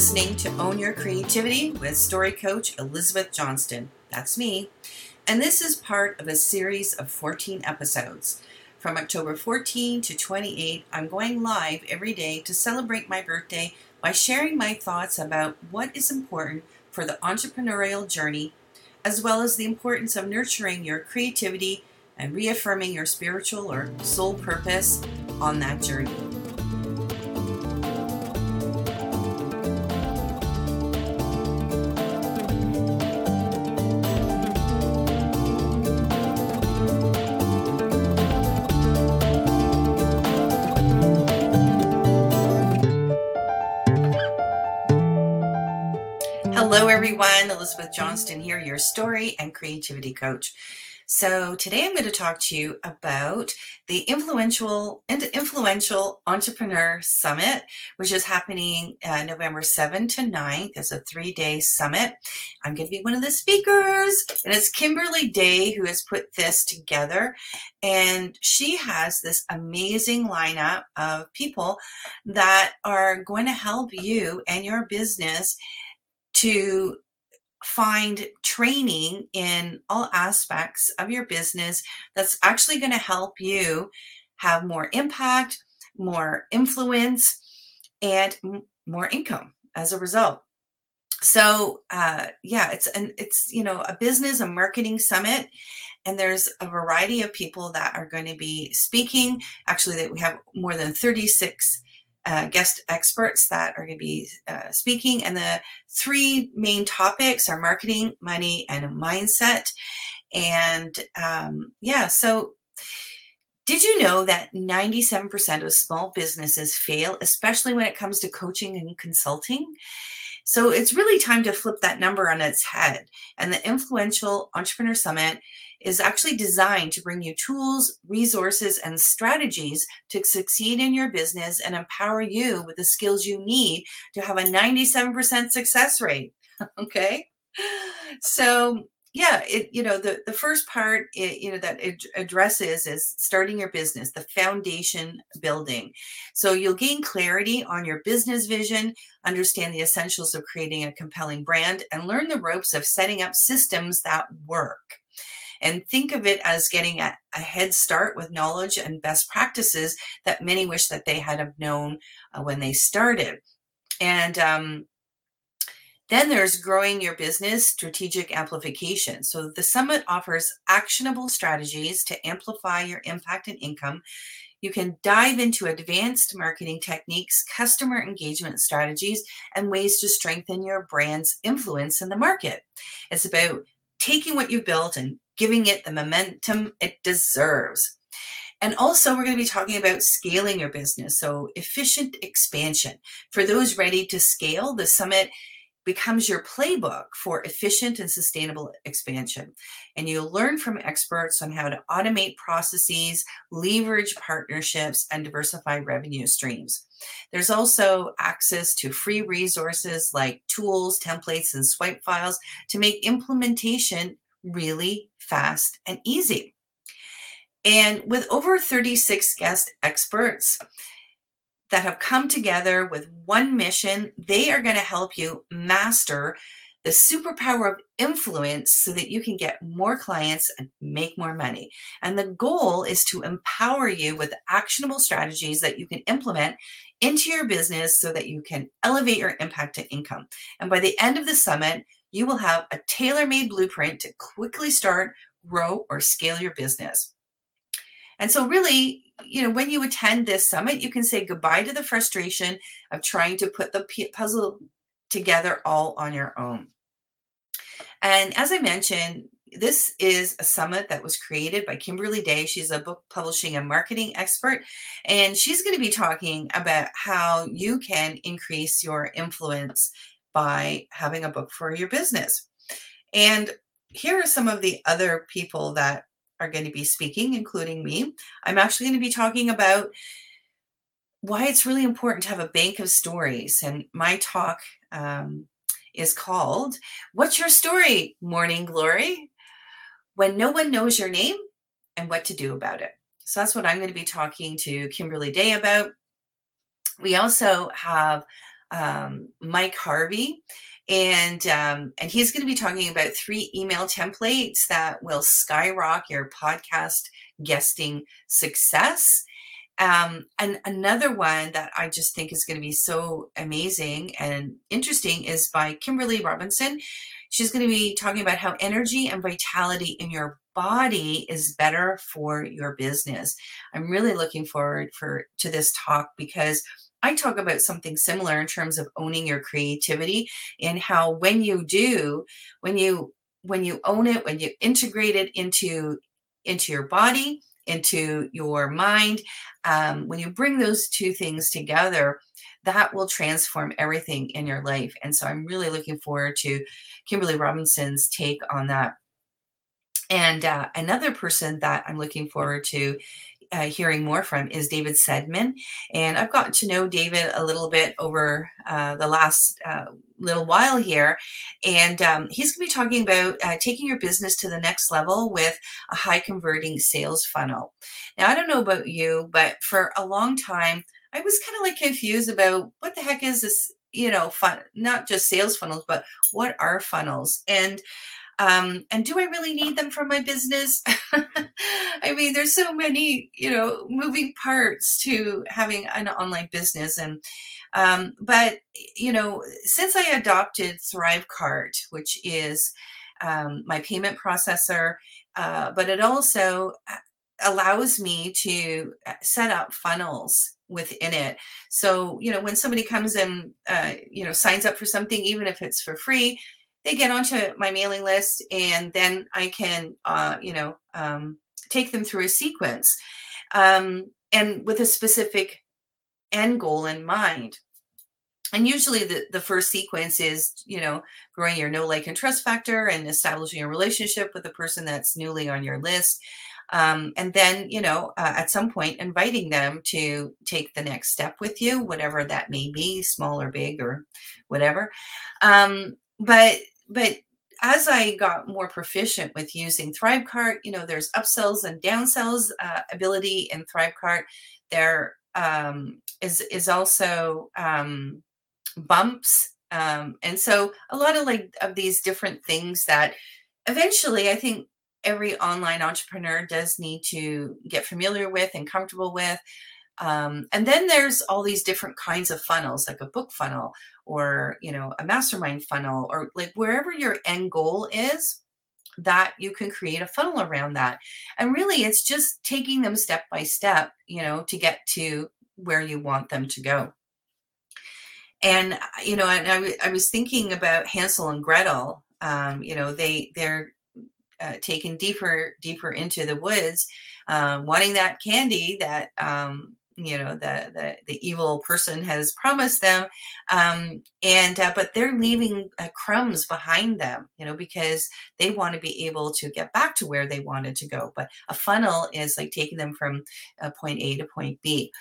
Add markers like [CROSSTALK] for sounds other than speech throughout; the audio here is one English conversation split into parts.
listening to Own Your Creativity with story coach Elizabeth Johnston. That's me. And this is part of a series of 14 episodes. From October 14 to 28, I'm going live every day to celebrate my birthday by sharing my thoughts about what is important for the entrepreneurial journey, as well as the importance of nurturing your creativity and reaffirming your spiritual or soul purpose on that journey. Elizabeth Johnston here, your story and creativity coach. So today I'm going to talk to you about the influential and influential entrepreneur summit, which is happening uh, November 7 to 9th. It's a three-day summit. I'm going to be one of the speakers, and it's Kimberly Day who has put this together, and she has this amazing lineup of people that are going to help you and your business to find training in all aspects of your business that's actually going to help you have more impact, more influence, and more income as a result. So, uh, yeah, it's an it's you know a business, a marketing summit, and there's a variety of people that are going to be speaking. Actually, that we have more than 36 uh, guest experts that are going to be uh, speaking. And the three main topics are marketing, money, and mindset. And um, yeah, so did you know that 97% of small businesses fail, especially when it comes to coaching and consulting? So it's really time to flip that number on its head. And the Influential Entrepreneur Summit is actually designed to bring you tools, resources, and strategies to succeed in your business and empower you with the skills you need to have a 97% success rate. [LAUGHS] okay. So, yeah, it, you know, the, the first part, it, you know, that it addresses is starting your business, the foundation building. So you'll gain clarity on your business vision, understand the essentials of creating a compelling brand, and learn the ropes of setting up systems that work and think of it as getting a, a, head start with knowledge and best practices that many wish that they had have known uh, when they started. And um, then there's growing your business strategic amplification. So the summit offers actionable strategies to amplify your impact and income. You can dive into advanced marketing techniques, customer engagement strategies, and ways to strengthen your brand's influence in the market. It's about taking what you've built and giving it the momentum it deserves. And also, we're going to be talking about scaling your business. So, efficient expansion. For those ready to scale, the summit becomes your playbook for efficient and sustainable expansion. And you'll learn from experts on how to automate processes, leverage partnerships, and diversify revenue streams. There's also access to free resources like tools, templates, and swipe files to make implementation really fast, and easy. And with over 36 guest experts that have come together with one mission, they are going to help you master the superpower of influence so that you can get more clients and make more money. And the goal is to empower you with actionable strategies that you can implement into your business so that you can elevate your impact to income. And by the end of the summit, you will have a tailor made blueprint to quickly start, grow, or scale your business. And so, really, you know, when you attend this summit, you can say goodbye to the frustration of trying to put the puzzle together all on your own. And as I mentioned, this is a summit that was created by Kimberly Day. She's a book publishing and marketing expert, and she's going to be talking about how you can increase your influence by having a book for your business. And here are some of the other people that are going to be speaking, including me. I'm actually going to be talking about why it's really important to have a bank of stories. And my talk um, is called What's Your Story, Morning Glory? When no one knows your name and what to do about it. So that's what I'm going to be talking to Kimberly Day about. We also have um, Mike Harvey. And um, and he's going to be talking about three email templates that will skyrocket your podcast guesting success. Um, and another one that I just think is going to be so amazing and interesting is by Kimberly Robinson. She's going to be talking about how energy and vitality in your body is better for your business. I'm really looking forward for to this talk because I talk about something similar in terms of owning your creativity and how when you do, when you when you own it, when you integrate it into into your body, into your mind, um, when you bring those two things together, that will transform everything in your life. And so I'm really looking forward to Kimberly Robinson's take on that. And uh, another person that I'm looking forward to uh, hearing more from is David Sedman. And I've gotten to know David a little bit over uh, the last uh, little while here. And um, he's going to be talking about uh, taking your business to the next level with a high converting sales funnel. Now, I don't know about you, but for a long time, I was kind of like confused about what the heck is this, you know, fun, not just sales funnels, but what are funnels? And um, and do I really need them for my business? [LAUGHS] I mean, there's so many, you know, moving parts to having an online business. And, um, but, you know, since I adopted Thrivecart, which is um, my payment processor, uh, but it also uh, allows me to uh, set up funnels within it. So, you know, when somebody comes and, uh, you know, signs up for something, even if it's for free, they get onto my mailing list and then I can, uh, you know, um, take them through a sequence um, and with a specific end goal in mind. And usually the, the first sequence is, you know, growing your know, like, and trust factor and establishing a relationship with the person that's newly on your list. Um, and then, you know, uh, at some point, inviting them to take the next step with you, whatever that may be, small or big or whatever. Um, but but as I got more proficient with using Thrivecart, you know, there's upsells and downsells uh, ability in Thrivecart. There um, is is also um, bumps, um, and so a lot of like of these different things that eventually I think every online entrepreneur does need to get familiar with and comfortable with. Um, and then there's all these different kinds of funnels, like a book funnel or, you know, a mastermind funnel or like wherever your end goal is, that you can create a funnel around that. And really it's just taking them step by step, you know, to get to where you want them to go. And, you know, and I, I was thinking about Hansel and Gretel. Um, you know, they, they're uh, taken deeper, deeper into the woods, uh, wanting that candy that, um, you know the the, the evil person has promised them um, and uh, but they're leaving uh, crumbs behind them you know because they want to be able to get back to where they wanted to go. But a funnel is like taking them from uh, point a to point b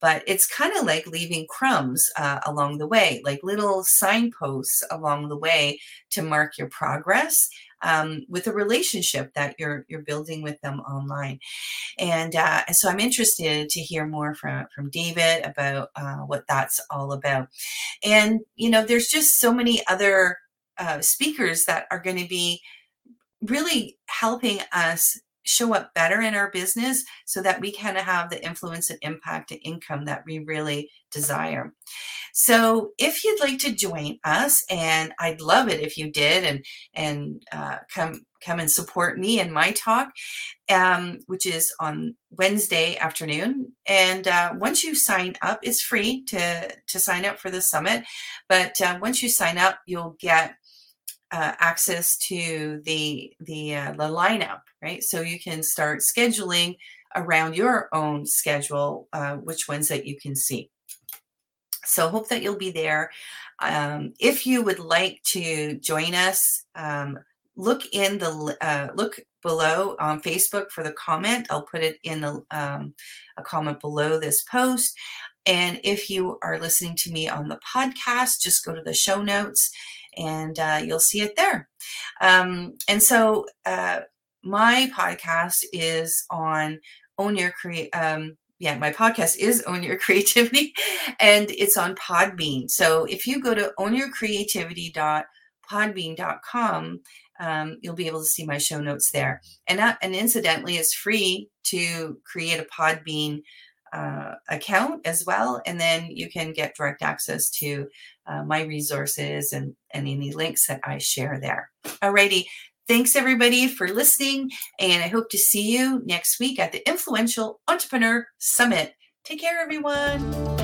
but it's kind of like leaving crumbs uh, along the way, like little signposts along the way to mark your progress um, with a relationship that you're you're building with them online. And uh, so I'm interested to hear more from from David about uh, what that's all about. And you know, there's just so many other uh, speakers that are going to be really helping us show up better in our business so that we can have the influence and impact and income that we really desire. So if you'd like to join us, and I'd love it if you did, and and uh, come come and support me in my talk, um, which is on Wednesday afternoon. And uh, once you sign up, it's free to to sign up for the summit. But uh, once you sign up, you'll get uh, access to the the uh, the lineup, right? So you can start scheduling around your own schedule, uh, which ones that you can see. So hope that you'll be there. Um, if you would like to join us, um, look in the uh, look below on Facebook for the comment. I'll put it in the um, a comment below this post. And if you are listening to me on the podcast, just go to the show notes and uh, you'll see it there. Um, and so uh, my podcast is on own your create. Um, yeah, my podcast is Own Your Creativity [LAUGHS] and it's on Podbean. So if you go to ownyourcreativity.podbean.com, um, you'll be able to see my show notes there. And, that, and incidentally, it's free to create a Podbean uh, account as well. And then you can get direct access to uh, my resources and, and any links that I share there. Alrighty. Thanks everybody for listening. And I hope to see you next week at the Influential Entrepreneur Summit. Take care, everyone.